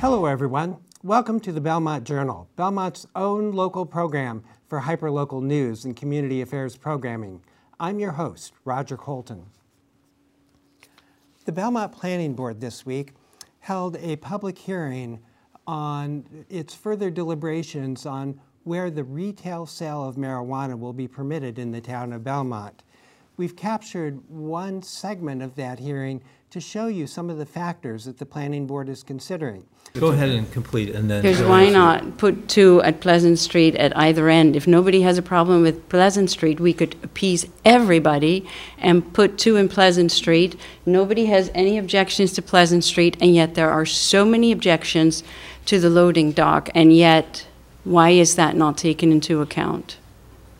Hello, everyone. Welcome to the Belmont Journal, Belmont's own local program for hyperlocal news and community affairs programming. I'm your host, Roger Colton. The Belmont Planning Board this week held a public hearing on its further deliberations on where the retail sale of marijuana will be permitted in the town of Belmont. We've captured one segment of that hearing to show you some of the factors that the planning board is considering. Go ahead and complete, and then. Here's why not put two at Pleasant Street at either end. If nobody has a problem with Pleasant Street, we could appease everybody and put two in Pleasant Street. Nobody has any objections to Pleasant Street, and yet there are so many objections to the loading dock, and yet, why is that not taken into account?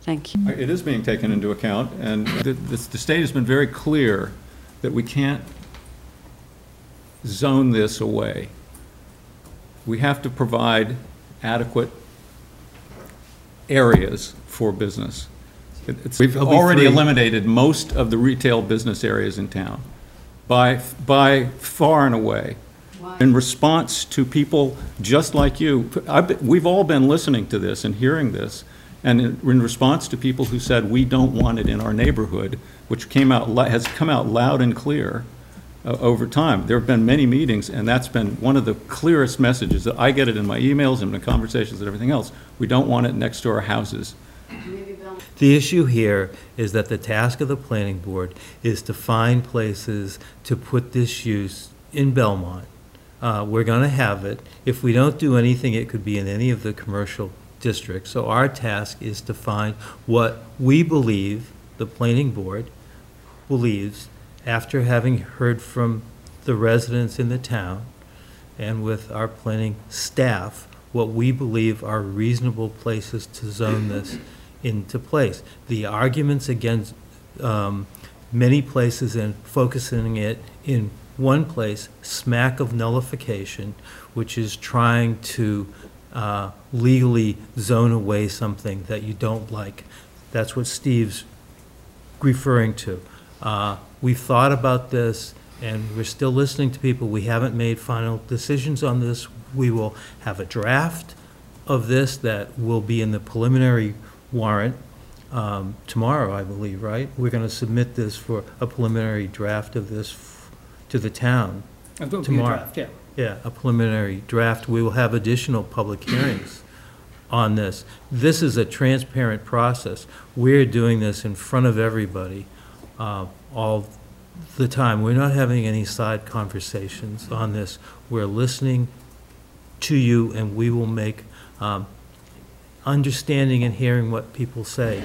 Thank you. It is being taken into account, and the, the the state has been very clear that we can't zone this away. We have to provide adequate areas for business. It's- We've already three. eliminated most of the retail business areas in town, by, by far and away. In response to people just like you, I've, been- we've all been listening to this and hearing this, and in in response to people who said, we don't want it in our neighborhood, which came out, has come out loud and clear uh, over time. There have been many meetings, and that's been one of the clearest messages. that I get it in my emails and the conversations and everything else. We don't want it next to our houses. The issue here is that the task of the planning board is to find places to put this use in Belmont. Uh, We're going to have it. If we don't do anything, it could be in any of the commercial districts. So our task is to find what we believe, the planning board believes, after having heard from the residents in the town and with our planning staff, what we believe are reasonable places to zone this into place. The arguments against um, many places and focusing it in one place smack of nullification, which is trying to uh, legally zone away something that you don't like. That's what Steve's referring to. Uh, We've thought about this, and we're still listening to people. We haven't made final decisions on this. We will have a draft of this that will be in the preliminary warrant um, tomorrow, I believe, right? We're going to submit this for a preliminary draft of this f- to the town. Tomorrow. yeah. Yeah, a preliminary draft. We will have additional public hearings on this. This is a transparent process. We're doing this in front of everybody uh, all the time. We're not having any side conversations on this. We're listening to you, and we will make um, understanding and hearing what people say.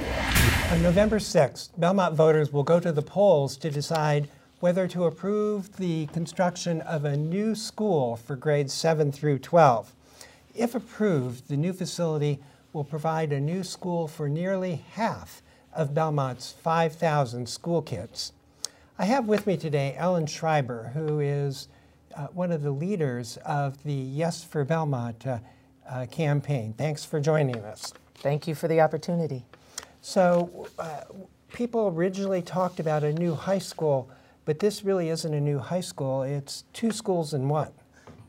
On November 6th, Belmont voters will go to the polls to decide whether to approve the construction of a new school for grades 7 through 12. If approved, the new facility will provide a new school for nearly half of Belmont's 5,000 school kids. I have with me today Ellen Schreiber, who is uh, one of the leaders of the Yes for Belmont uh, uh, campaign. Thanks for joining us. Thank you for the opportunity. So, uh, people originally talked about a new high school, but this really isn't a new high school. It's two schools in one.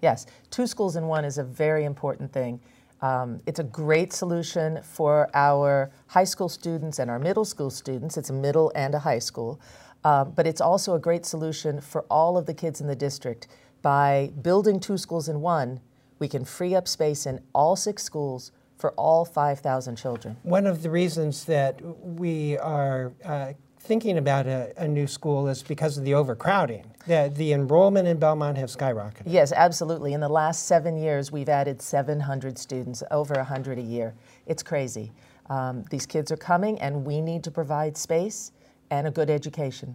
Yes, two schools in one is a very important thing. Um, it's a great solution for our high school students and our middle school students. It's a middle and a high school. Um, but it's also a great solution for all of the kids in the district. By building two schools in one, we can free up space in all six schools for all 5,000 children. One of the reasons that we are uh, thinking about a, a new school is because of the overcrowding. The, the enrollment in Belmont has skyrocketed. Yes, absolutely. In the last seven years, we've added 700 students, over 100 a year. It's crazy. Um, these kids are coming, and we need to provide space and a good education.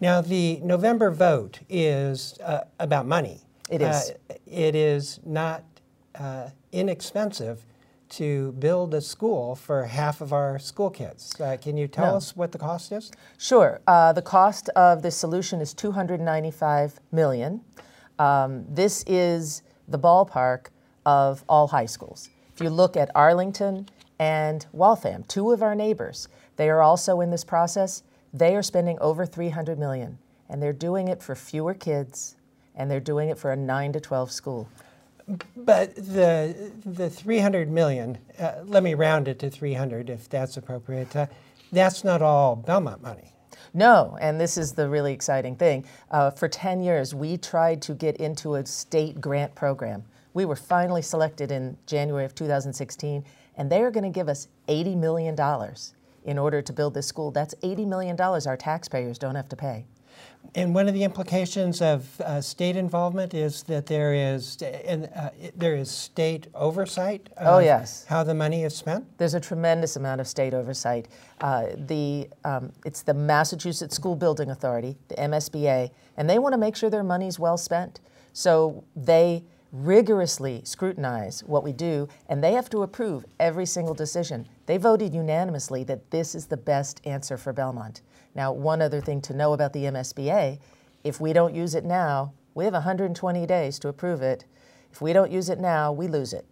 Now, the November vote is uh, about money. It is. Uh, it is not uh, inexpensive to build a school for half of our school kids. Uh, can you tell No. us what the cost is? Sure. Uh, the cost of this solution is 295 million. Um, this is the ballpark of all high schools. If you look at Arlington and Waltham, two of our neighbors, they are also in this process. They are spending over 300 million, and they're doing it for fewer kids, and they're doing it for a 9 to 12 school. But the, the 300 million, uh, let me round it to 300 if that's appropriate, uh, that's not all Belmont money. No, and this is the really exciting thing. Uh, for 10 years, we tried to get into a state grant program. We were finally selected in January of 2016, and they are going to give us $80 million in order to build this school. That's $80 million our taxpayers don't have to pay. And one of the implications of uh, state involvement is that there is and, uh, there is state oversight. Of Oh, yes. How the money is spent. There's a tremendous amount of state oversight. Uh, the, um, it's the Massachusetts School Building Authority, the MSBA, and they want to make sure their money's well spent. So they rigorously scrutinize what we do, and they have to approve every single decision. They voted unanimously that this is the best answer for Belmont. Now, one other thing to know about the MSBA if we don't use it now, we have 120 days to approve it. If we don't use it now, we lose it.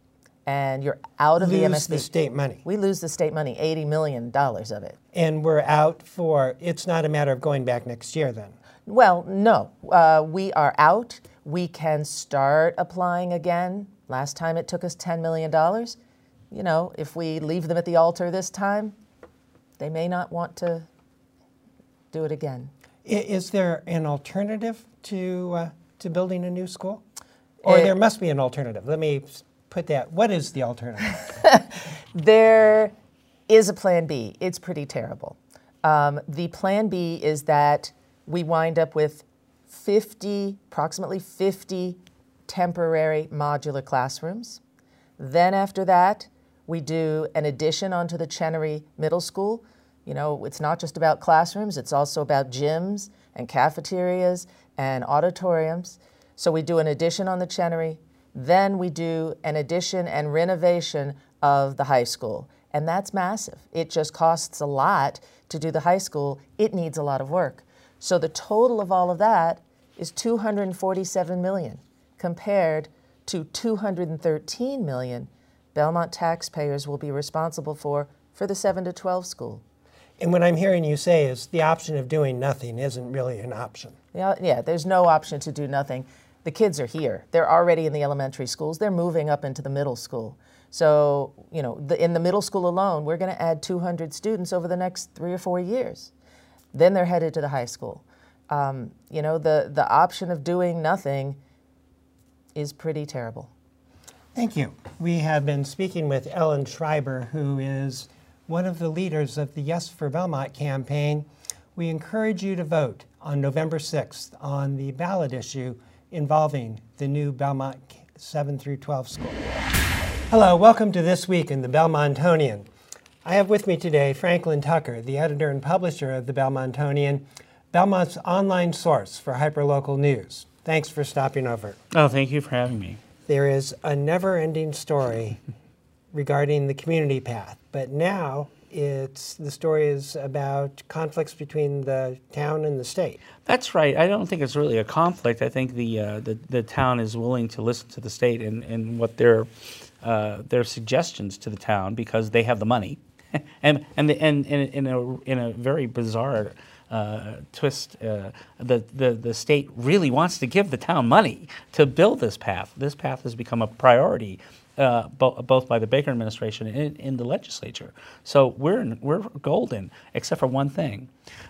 And you're out of the Lose MSBA. the state money. We lose the state money, $80 million of it. And we're out for, it's not a matter of going back next year then. Well, no. Uh, we are out. We can start applying again. Last time it took us $10 million. You know, if we leave them at the altar this time, they may not want to do it again. Is there an alternative to, uh, to building a new school? Or Eh. there must be an alternative. Let me put that. What is the alternative? There is a plan B. It's pretty terrible. Um, the plan B is that we wind up with 50, approximately 50 temporary modular classrooms. Then after that, we do an addition onto the Chenery Middle School. You know, it's not just about classrooms, it's also about gyms and cafeterias and auditoriums. So we do an addition on the Chenery, then we do an addition and renovation of the high school. And that's massive. It just costs a lot to do the high school. It needs a lot of work. So the total of all of that is 247 million compared to 213 million Belmont taxpayers will be responsible for for the 7 to 12 school. and what I'm hearing you say is the option of doing nothing isn't really an option. Yeah, yeah, there's no option to do nothing. The kids are here. They're already in the elementary schools. They're moving up into the middle school. So, you know, the, in the middle school alone, we're going to add 200 students over the next three or four years. Then they're headed to the high school. Um, you know, the, the option of doing nothing is pretty terrible. Thank you. We have been speaking with Ellen Schreiber, who is one of the leaders of the Yes for Belmont campaign. We encourage you to vote on November 6th on the ballot issue involving the new Belmont 7 through 12 school. Hello, welcome to This Week in the Belmontonian. I have with me today Franklin Tucker, the editor and publisher of the Belmontonian, Belmont's online source for hyperlocal news. Thanks for stopping over. Oh, thank you for having me. There is a never ending story regarding the community path, but now it's the story is about conflicts between the town and the state. That's right. I don't think it's really a conflict. I think the uh, the, the town is willing to listen to the state and, and what their uh, their suggestions to the town because they have the money, and and the, and, and in a in a very bizarre. Uh, twist. Uh, the, the the state really wants to give the town money to build this path. This path has become a priority, uh, bo- both by the Baker administration and in the legislature. So we're in, we're golden, except for one thing: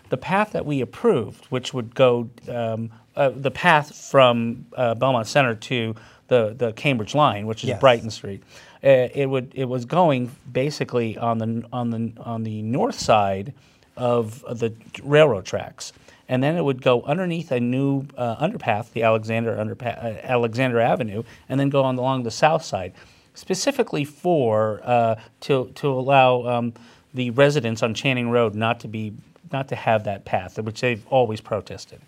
the path that we approved, which would go um, uh, the path from uh, Belmont Center to the the Cambridge line, which is Yes. Brighton Street. Uh, it would it was going basically on the on the on the north side of the railroad tracks, and then it would go underneath a new uh, underpath, the Alexander underpath, uh, Alexander Avenue, and then go on along the south side, specifically for uh, to to allow um, the residents on Channing Road not to be not to have that path, which they've always protested.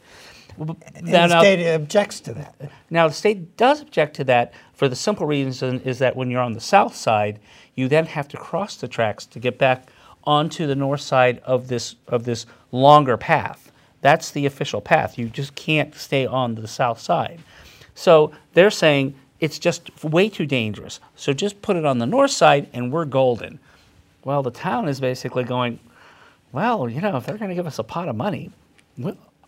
Now- the now- state objects to that. now, the state does object to that for the simple reason is that when you're on the south side, you then have to cross the tracks to get back onto the north side of this of this longer path. That's the official path. You just can't stay on the south side. So they're saying it's just way too dangerous. So just put it on the north side and we're golden. Well, the town is basically going, well, you know, if they're going to give us a pot of money,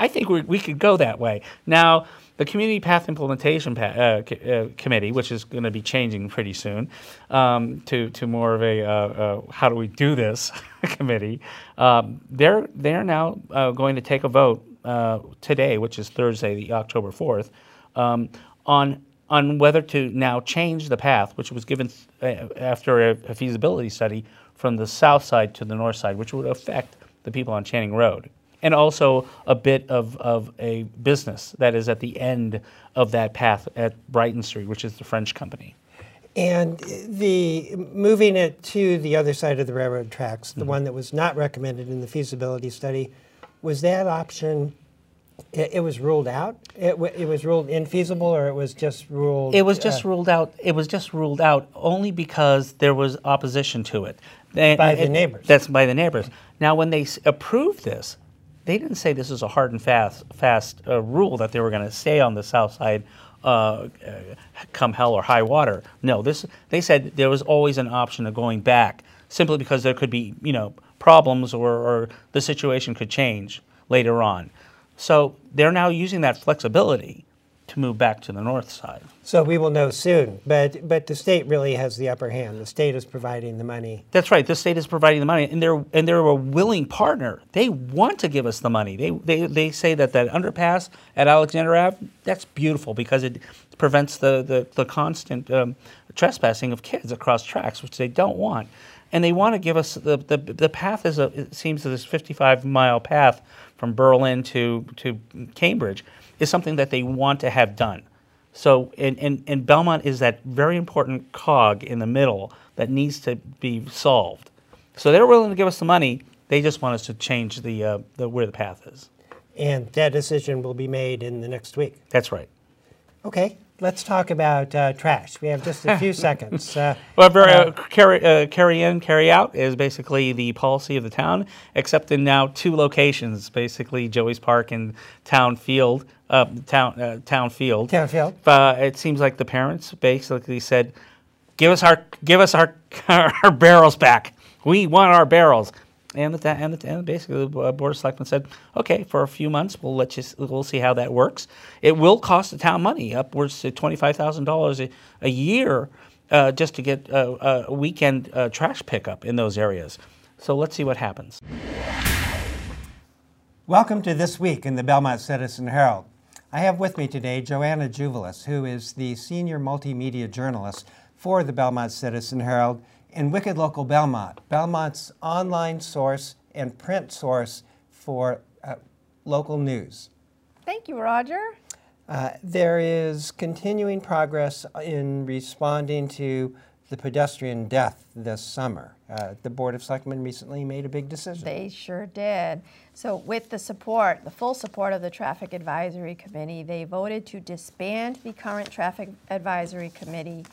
I think we, we could go that way. Now, the Community Path Implementation pa- uh, c- uh, Committee, which is going to be changing pretty soon um, to, to more of a uh, uh, how do we do this committee, um, they're, they're now uh, going to take a vote uh, today, which is Thursday, the October 4th, um, on, on whether to now change the path, which was given uh, after a, a feasibility study from the south side to the north side, which would affect the people on Channing Road. And also a bit of, of a business that is at the end of that path at Brighton Street, which is the French company. And the, moving it to the other side of the railroad tracks, Mm-hmm. the one that was not recommended in the feasibility study, was that option, it, it was ruled out? It, wa- it was ruled infeasible or it was just ruled? It was just uh, ruled out. It was just ruled out only because there was opposition to it. They- By the neighbors. That's by the neighbors. Now, when they s- approved this, they didn't say this is a hard and fast fast uh, rule that they were going to stay on the south side, uh, uh, come hell or high water. No, this they said there was always an option of going back, simply because there could be you know problems or, or the situation could change later on. So they're now using that flexibility to move back to the north side. So we will know soon, but, but the state really has the upper hand. The state is providing the money. That's right. The state is providing the money, and they're and they're a willing partner. They want to give us the money. They they, they say that that underpass at Alexander Ave that's beautiful because it prevents the the, the constant um, trespassing of kids across tracks, which they don't want. And they want to give us the the, the path is a it seems this 55 mile path from Berlin to to Cambridge is something that they want to have done. So, and, and, and Belmont is that very important cog in the middle that needs to be solved. So they're willing to give us the money. They just want us to change the, uh, the where the path is. And that decision will be made in the next week. That's right. Okay, let's talk about uh, trash. We have just a few seconds. Uh, Well, very, uh, carry, uh, carry in, carry out is basically the policy of the town, except in now two locations, basically Joey's Park and Town Field. Uh, town, uh, town Field. Town Field. Uh, it seems like the parents basically said, "Give us our, give us our, our barrels back. We want our barrels." And the, and, the, and basically the uh, board of selectmen said, "Okay, for a few months, we'll let you, we'll see how that works. It will cost the town money, upwards to twenty five thousand dollars a year, uh, just to get uh, a weekend uh, trash pickup in those areas. So let's see what happens." Welcome to This Week in the Belmont Citizen Herald. I have with me today Joanna Juvelis, who is the senior multimedia journalist for the Belmont Citizen Herald and Wicked Local Belmont, Belmont's online source and print source for uh, local news. Thank you, Roger. Uh, there is continuing progress in responding to the pedestrian death this summer. Uh, the Board of Selectmen recently made a big decision. They sure did. So, with the support, the full support of the Traffic Advisory Committee, they voted to disband the current Traffic Advisory Committee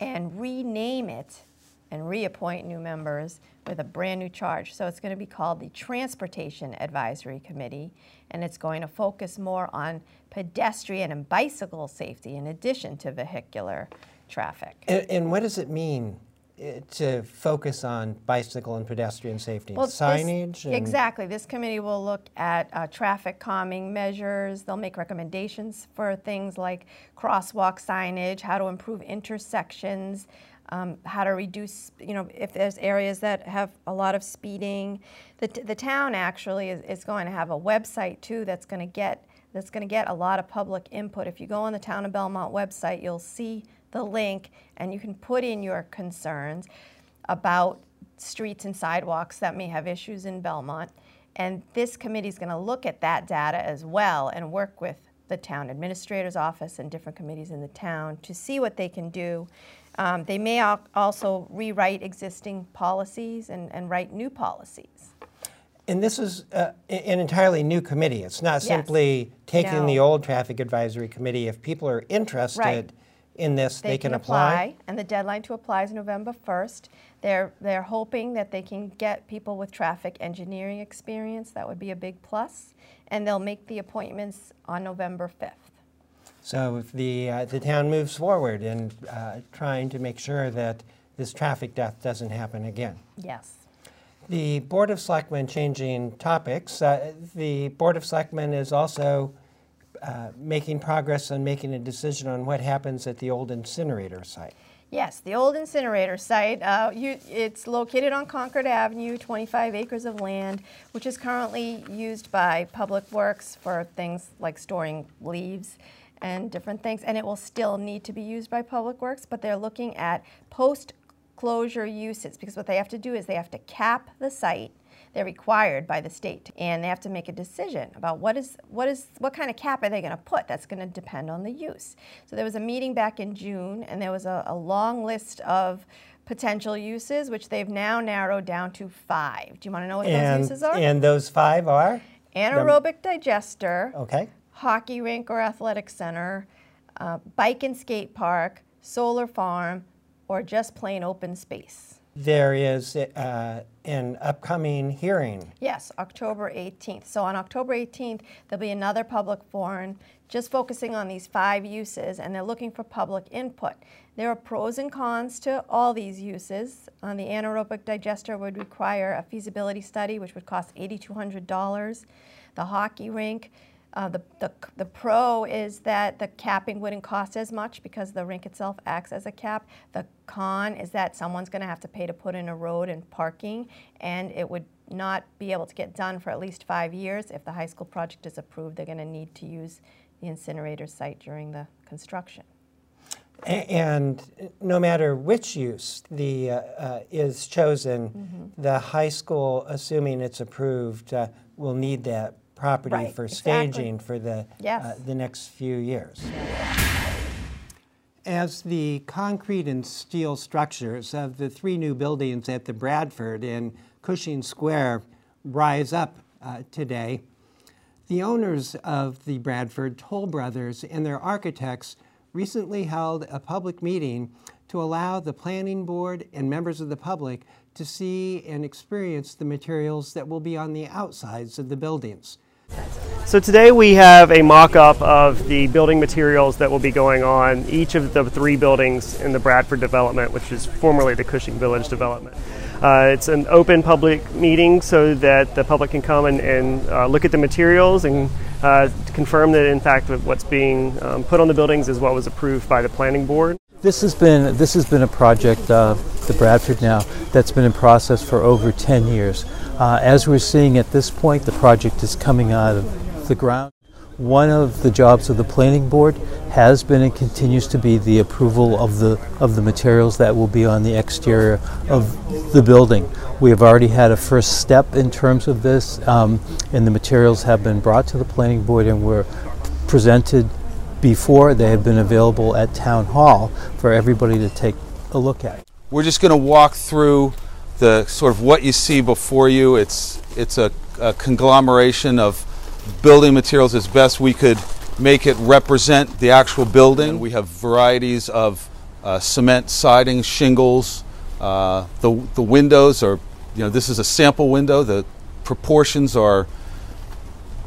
and rename it and reappoint new members with a brand new charge. So, it's going to be called the Transportation Advisory Committee, and it's going to focus more on pedestrian and bicycle safety in addition to vehicular traffic. And, and what does it mean uh, to focus on bicycle and pedestrian safety? Well, this- Signage? and- Exactly. This committee will look at uh, traffic calming measures. They'll make recommendations for things like crosswalk signage, how to improve intersections, um, how to reduce, you know, if there's areas that have a lot of speeding. The, the town actually is, is going to have a website too that's going to get that's going to get a lot of public input. If you go on the Town of Belmont website, you'll see the link and you can put in your concerns about streets and sidewalks that may have issues in Belmont. And this committee is going to look at that data as well and work with the town administrator's office and different committees in the town to see what they can do. Um, they may al- also rewrite existing policies and, and write new policies. And this is uh, an entirely new committee. It's not Yes. simply taking the old Traffic Advisory Committee. If people are interested Right. in this, they, can, apply. and the deadline to apply is November 1st. They're, they're hoping that they can get people with traffic engineering experience. That would be a big plus. And they'll make the appointments on November 5th. So if the, uh, the town moves forward in uh, trying to make sure that this traffic death doesn't happen again. Yes. The Board of Selectmen changing topics. Uh, the Board of Selectmen is also uh, making progress on making a decision on what happens at the old incinerator site. Yes, the old incinerator site. Uh, you, it's located on Concord Avenue, 25 acres of land, which is currently used by Public Works for things like storing leaves and different things. And it will still need to be used by Public Works, but they're looking at post closure uses because what they have to do is they have to cap the site they're required by the state, and they have to make a decision about what is what is what kind of cap are they going to put. That's going to depend on the use. So there was a meeting back in June, and there was a, a long list of potential uses, which they've now narrowed down to five. Do you want to know what And, those uses are? and those five are? Anaerobic digester, Okay. Hockey rink or athletic center, uh, bike and skate park, solar farm, or just plain open space. There is uh, an upcoming hearing. Yes, October 18th. So on October 18th, there'll be another public forum just focusing on these five uses, and they're looking for public input. There are pros and cons to all these uses. On the anaerobic digester would require a feasibility study, which would cost $8,200. The hockey rink uh, the, the, the pro is that the capping wouldn't cost as much because the rink itself acts as a cap. The con is that someone's going to have to pay to put in a road and parking, and it would not be able to get done for at least five years. If the high school project is approved, they're going to need to use the incinerator site during the construction. And no matter which use the, uh, uh, is chosen, Mm-hmm. the high school, assuming it's approved, uh, will need that property Right, for exactly. staging for the, uh, the next few years. As the concrete and steel structures of the three new buildings at the Bradford and Cushing Square rise up uh, today, the owners of the Bradford Toll Brothers and their architects recently held a public meeting to allow the planning board and members of the public to see and experience the materials that will be on the outsides of the buildings. So today we have a mock-up of the building materials that will be going on each of the three buildings in the Bradford development, which is formerly the Cushing Village development. Uh, it's an open public meeting so that the public can come and, and uh, look at the materials and uh, confirm that in fact what's being um, put on the buildings is what was approved by the planning board. This has been this has been a project, uh, the Bradford now, that's been in process for over 10 years. Uh, as we're seeing at this point, the project is coming out of the ground. One of the jobs of the planning board has been and continues to be the approval of the of the materials that will be on the exterior of the building. We have already had a first step in terms of this, um, and the materials have been brought to the planning board and were presented before they have been available at town hall for everybody to take a look at. We're just going to walk through the sort of what you see before you. It's it's a, a conglomeration of building materials as best we could make it represent the actual building. We have varieties of uh, cement siding, shingles. Uh, the the windows are, you know, this is a sample window. The proportions are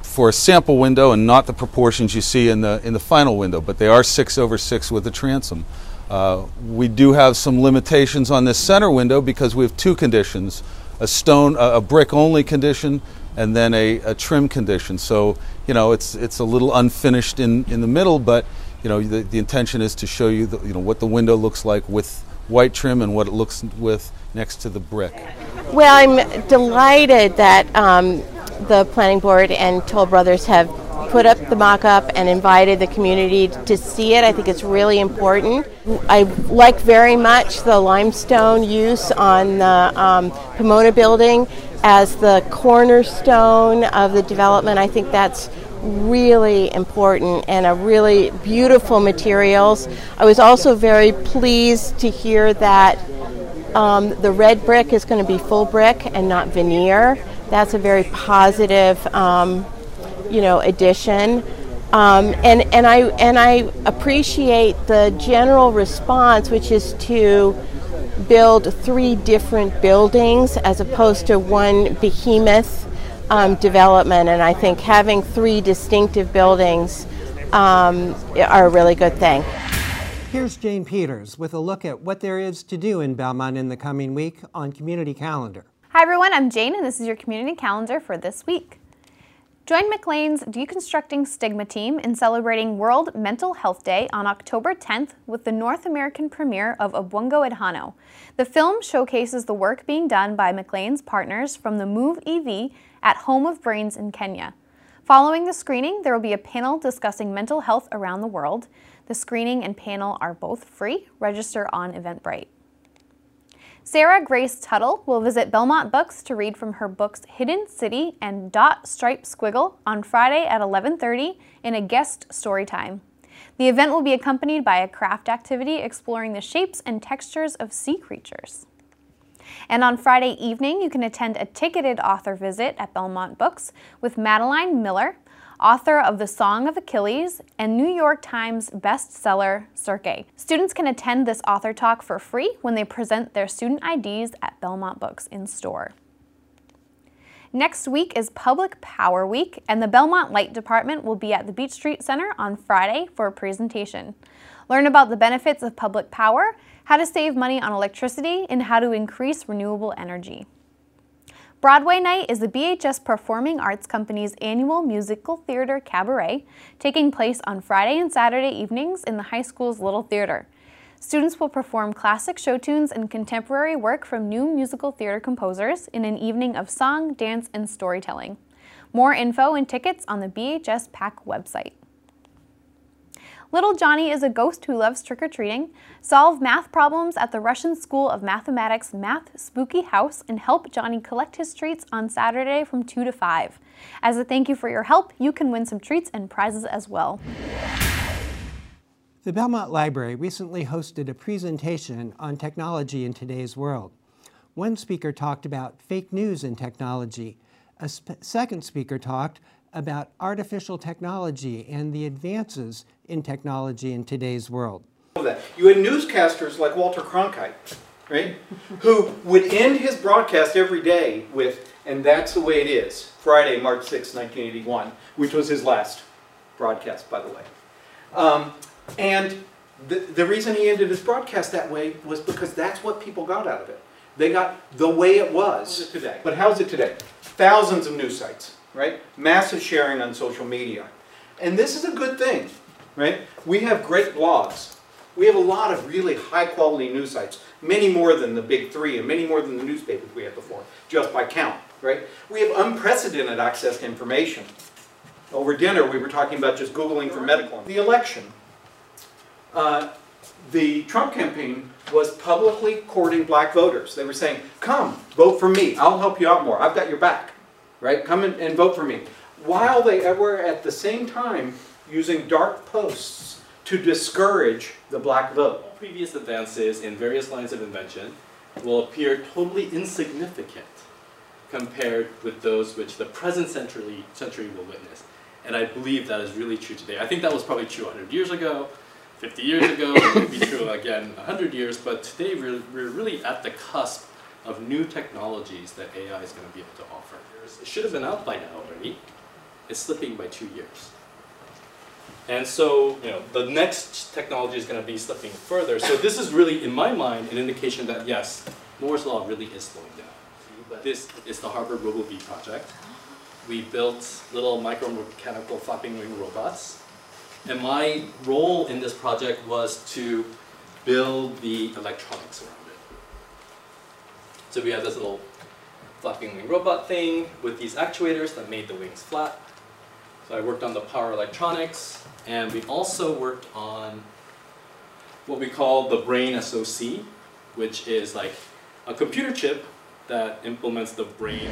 for a sample window and not the proportions you see in the in the final window, but they are six over six with the transom. Uh, we do have some limitations on this center window because we have two conditions: a stone, a, brick only condition, and then a, a trim condition. So you know it's it's a little unfinished in, in the middle, but you know the, the intention is to show you the, you know what the window looks like with white trim and what it looks with next to the brick. Well, I'm delighted that um, the planning board and Toll Brothers have put up the mock-up and invited the community to see it. I think it's really important. I like very much the limestone use on the um, Pomona building as the cornerstone of the development. I think that's really important and a really beautiful materials. I was also very pleased to hear that um, the red brick is going to be full brick and not veneer. That's a very positive, um, you know, addition. Um, and, and, I, and I appreciate the general response, which is to build three different buildings as opposed to one behemoth um, development. And I think having three distinctive buildings um, are a really good thing. Here's Jane Peters with a look at what there is to do in Belmont in the coming week on Community Calendar. Hi everyone, I'm Jane and this is your community calendar for this week. Join McLean's Deconstructing Stigma team in celebrating World Mental Health Day on October 10th with the North American premiere of Obwongo Edhano. The film showcases the work being done by McLean's partners from the Move EV at Home of Brains in Kenya. Following the screening, there will be a panel discussing mental health around the world. The screening and panel are both free. Register on Eventbrite. Sarah Grace Tuttle will visit Belmont Books to read from her books Hidden City and Dot Stripe Squiggle on Friday at 11:30 in a guest story time. The event will be accompanied by a craft activity exploring the shapes and textures of sea creatures. And on Friday evening, you can attend a ticketed author visit at Belmont Books with Madeline Miller, author of The Song of Achilles and New York Times bestseller Circe. Students can attend this author talk for free when they present their student IDs at Belmont Books in store. Next week is Public Power Week, and the Belmont Light Department will be at the Beach Street Center on Friday for a presentation. Learn about the benefits of public power, how to save money on electricity, and how to increase renewable energy. Broadway Night is the BHS Performing Arts Company's annual musical theater cabaret, taking place on Friday and Saturday evenings in the high school's Little Theater. Students will perform classic show tunes and contemporary work from new musical theater composers in an evening of song, dance, and storytelling. More info and tickets on the BHS PAC website. Little Johnny is a ghost who loves trick-or-treating. Solve math problems at the Russian School of Mathematics Math Spooky House and help Johnny collect his treats on Saturday from 2 to 5. As a thank you for your help, you can win some treats and prizes as well. The Belmont Library recently hosted a presentation on technology in today's world. One speaker talked about fake news in technology. A sp second speaker talked about artificial technology and the advances in technology in today's world. You had newscasters like Walter Cronkite, right, who would end his broadcast every day with, and that's the way it is, Friday, March 6, 1981, which was his last broadcast, by the way. Um, and the, the reason he ended his broadcast that way was because that's what people got out of it. They got the way it was. today? But how's it today? Thousands of news sites, right? Massive sharing on social media. And this is a good thing, right? We have great blogs. We have a lot of really high quality news sites, many more than the big three and many more than the newspapers we had before, just by count, right? We have unprecedented access to information. Over dinner, we were talking about just Googling for medical. The election, uh, the Trump campaign was publicly courting black voters. They were saying, come, vote for me. I'll help you out more. I've got your back. Right? Come and, and vote for me. While they were at the same time using dark posts to discourage the black vote. Previous advances in various lines of invention will appear totally insignificant compared with those which the present century, century will witness. And I believe that is really true today. I think that was probably true 100 years ago, 50 years ago, it would be true again 100 years, but today we're, we're really at the cusp of new technologies that AI is going to be able to offer. It should have been out by now already. It's slipping by two years. And so, you know, the next technology is going to be slipping further. So this is really, in my mind, an indication that yes, Moore's law really is slowing down. This is the Harvard RoboBee project. We built little micromechanical flapping wing robots and my role in this project was to build the electronics around it. So we have this little flapping wing robot thing with these actuators that made the wings flat. So I worked on the power electronics, and we also worked on what we call the brain SoC, which is like a computer chip that implements the brain.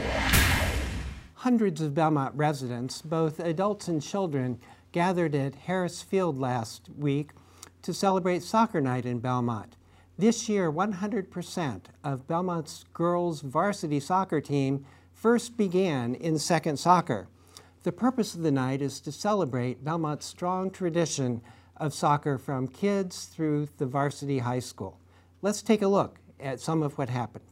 Hundreds of Belmont residents, both adults and children, gathered at Harris Field last week to celebrate soccer night in Belmont. This year, 100% of Belmont's girls' varsity soccer team first began in second soccer. The purpose of the night is to celebrate Belmont's strong tradition of soccer from kids through the varsity high school. Let's take a look at some of what happened.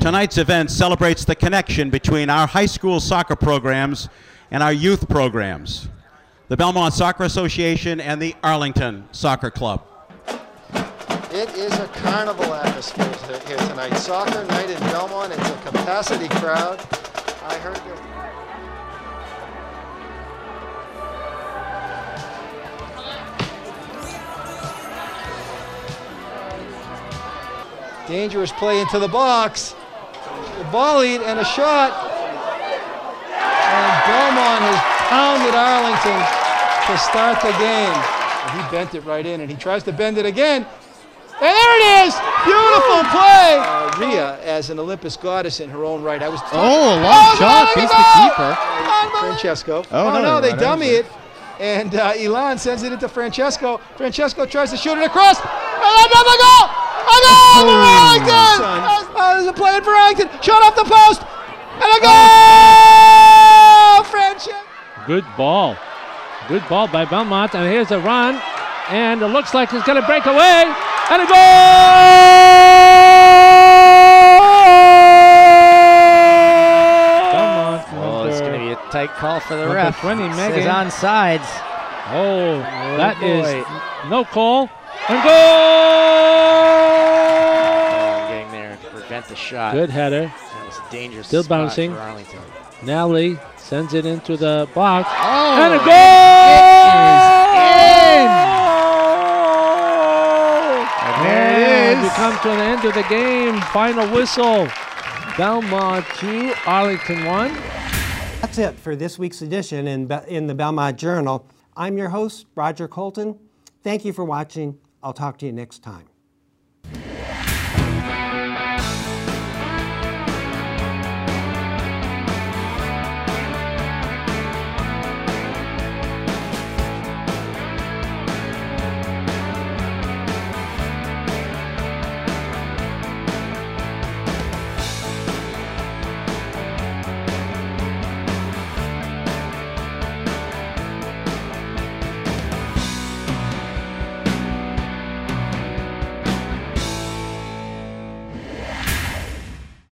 Tonight's event celebrates the connection between our high school soccer programs and our youth programs, the Belmont Soccer Association and the Arlington Soccer Club. It is a carnival atmosphere here tonight. Soccer night in Belmont. It's a capacity crowd. I heard that. Dangerous play into the box. Volleyed and a shot. And Belmont has pounded Arlington to start the game. And he bent it right in, and he tries to bend it again. And there it is! Beautiful play! Uh, Rhea, as an Olympus goddess in her own right. I was. Oh, a long shot, beats the keeper. Francesco. Oh, Oh, no, no, they they dummy it. And uh, Elan sends it into Francesco. Francesco tries to shoot it across. And another goal! A goal for Arlington! Oh, there's a play in for Arlington. Shot off the post. And a goal! Francesco. Good ball. Good ball by Belmont. And here's a run. And it looks like it's going to break away. And a goal! Belmont. Oh, it's going to be a tight call for the number ref. 20, Says on sides. Oh, oh that is boy. no call. And goal! Oh, getting there to prevent the shot. Good header. That was a dangerous Still spot bouncing. for Arlington. Nally sends it into the box. Oh, and a it goal! And there it And is. We come to the end of the game. Final whistle. Belmont 2, Arlington 1. That's it for this week's edition in, Be- in the Belmont Journal. I'm your host, Roger Colton. Thank you for watching. I'll talk to you next time.